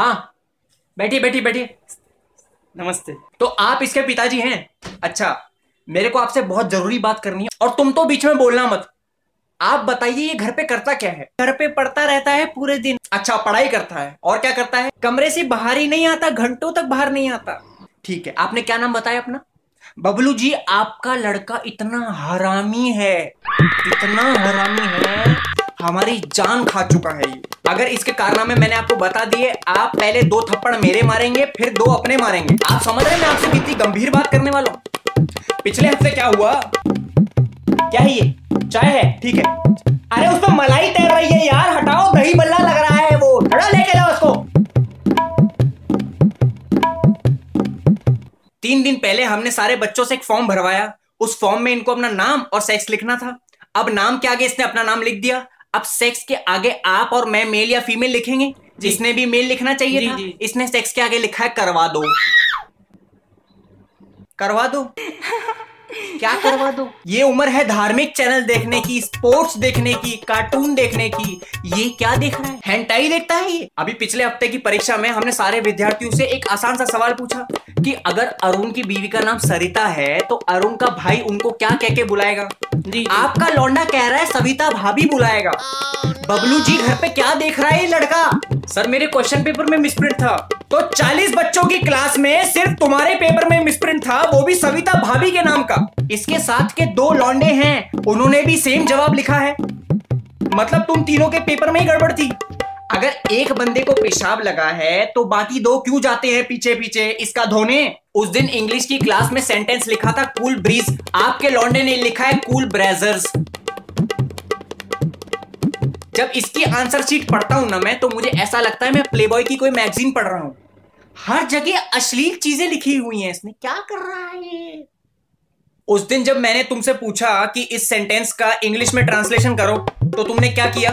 हाँ बैठिए बैठिए बैठिए। नमस्ते। तो आप इसके पिताजी हैं? अच्छा मेरे को आपसे बहुत ज़रूरी बात करनी है और तुम तो बीच में बोलना मत। आप बताइए ये घर पे करता क्या है? घर पे पढ़ता रहता है पूरे दिन। अच्छा पढ़ाई करता है और क्या करता है? कमरे से बाहर ही नहीं आता घंटों तक बाहर नहीं आता। ठीक है आपने क्या नाम बताया अपना? बबलू जी आपका लड़का इतना हरामी है इतना हरामी है। हमारी जान खा चुका है। ये अगर इसके कारनामे मैंने आपको बता दिए, आप पहले दो थप्पड़ मेरे मारेंगे, फिर दो अपने मारेंगे। आप समझ रहे हैं मैं आपसे कितनी गंभीर बात करने वाला हूँ? पिछले हफ़्ते क्या हुआ? क्या है ये? चाय है? ठीक है। अरे उसमें मलाई तैर रही है यार। हटाओ, दही बल्ला लग रहा है वो। हटा लेके जाओ उसको। तीन दिन पहले हमने सारे बच्चों से एक फॉर्म भरवाया। उस फॉर्म में इनको अपना नाम और सेक्स लिखना था। अब नाम के आगे इसने अपना नाम लिख दिया। अब सेक्स के आगे आप और मैं मेल या फीमेल लिखेंगे? जिसने भी मेल लिखना चाहिए जी, था जी। इसने सेक्स के आगे लिखा है करवा दो। करवा दो। क्या करवा दो? ये उम्र है धार्मिक चैनल देखने की स्पोर्ट्स देखने की कार्टून देखने की। ये क्या देख रहा है? हेंटाई देखता है ये? अभी पिछले हफ़्ते की परीक्षा में हमने सारे विद्यार्थियों से एक आसान सा सवाल पूछा कि अगर अरुण की बीवी का नाम सरिता है तो अरुण का भाई उनको क्या कह के बुलाएगा? जी, जी। आपका लौंडा कह रहा है सविता भाभी बुलाएगा। बबलू जी, घर पे क्या देख रहा है ये लड़का? सर, मेरे क्वेश्चन पेपर में मिसप्रिंट था। तो 40 बच्चों की क्लास में सिर्फ़ तुम्हारे पेपर में मिसप्रिंट था, वो भी सविता भाभी के नाम का। इसके साथ के दो लौंडे हैं, उन्होंने भी सेम जवाब लिखा है। मतलब तुम तीनों के पेपर में ही गड़बड़ थी। अगर एक बंदे को पेशाब लगा है तो बाकी दो क्यों जाते हैं पीछे पीछे? इसका धोने? उस दिन इंग्लिश की क्लास में सेंटेंस लिखा था कूल ब्रीज आपके लौंडे ने लिखा है कूल ब्रेजर्स जब इसकी आंसर शीट पढ़ता हूँ ना मैं तो मुझे ऐसा लगता है मैं प्लेबॉय की कोई मैगजीन पढ़ रहा हूँ। हर जगह अश्लील चीज़ें लिखी हुई हैं इसने। क्या कर रहा है उस दिन जब मैंने तुमसे पूछा कि इस सेंटेंस का इंग्लिश में ट्रांसलेशन करो तो तुमने क्या किया?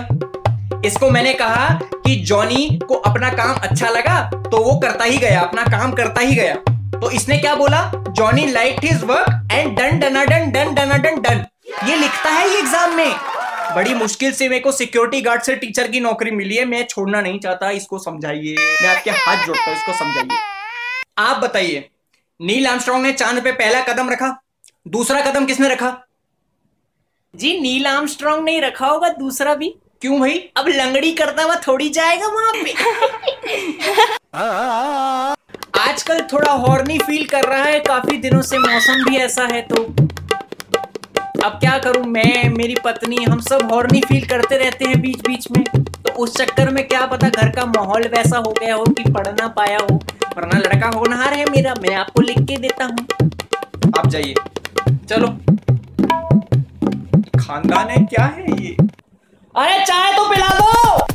इसको मैंने कहा कि जॉनी को अपना काम अच्छा लगा तो वो करता ही गया, अपना काम करता ही गया। तो इसने क्या बोला? Johnny like his work and done डनाडन done डनाडन डन ये लिखता है ये एग्ज़ाम में। बड़ी मुश्किल से मेरे को सिक्योरिटी गार्ड से टीचर की नौकरी मिली है। मैं छोड़ना नहीं चाहता इसको समझाइए। मैं आपके हाथ जोड़ता हूँ इसको समझाइए। आप बताइए नील आर्मस्ट्रॉन्ग ने चाँद पे पहला कदम रखा दूसरा कदम किसने रखा? जी नील आर्मस्ट्रॉन्ग नहीं रखा होगा दूसरा भी। क्यों भाई? अब लंगड़ी करता हुआ थोड़ी जाएगा वहाँ पे। आजकल थोड़ा हॉर्नी फील कर रहा है काफ़ी दिनों से मौसम भी ऐसा है तो। अब क्या करूँ? मैं, मेरी पत्नी, हम सब हॉर्नी फील करते रहते हैं बीच बीच में। तो उस चक्कर में क्या पता घर का माहौल वैसा हो गया हो कि पढ़ ना पाया हो। वरना लड़का होनहार है मेरा, मैं आपको लिख के देता हूँ। आप जाइए। चलो। खानदान है, क्या है ये? अरे चाय तो पिला दो!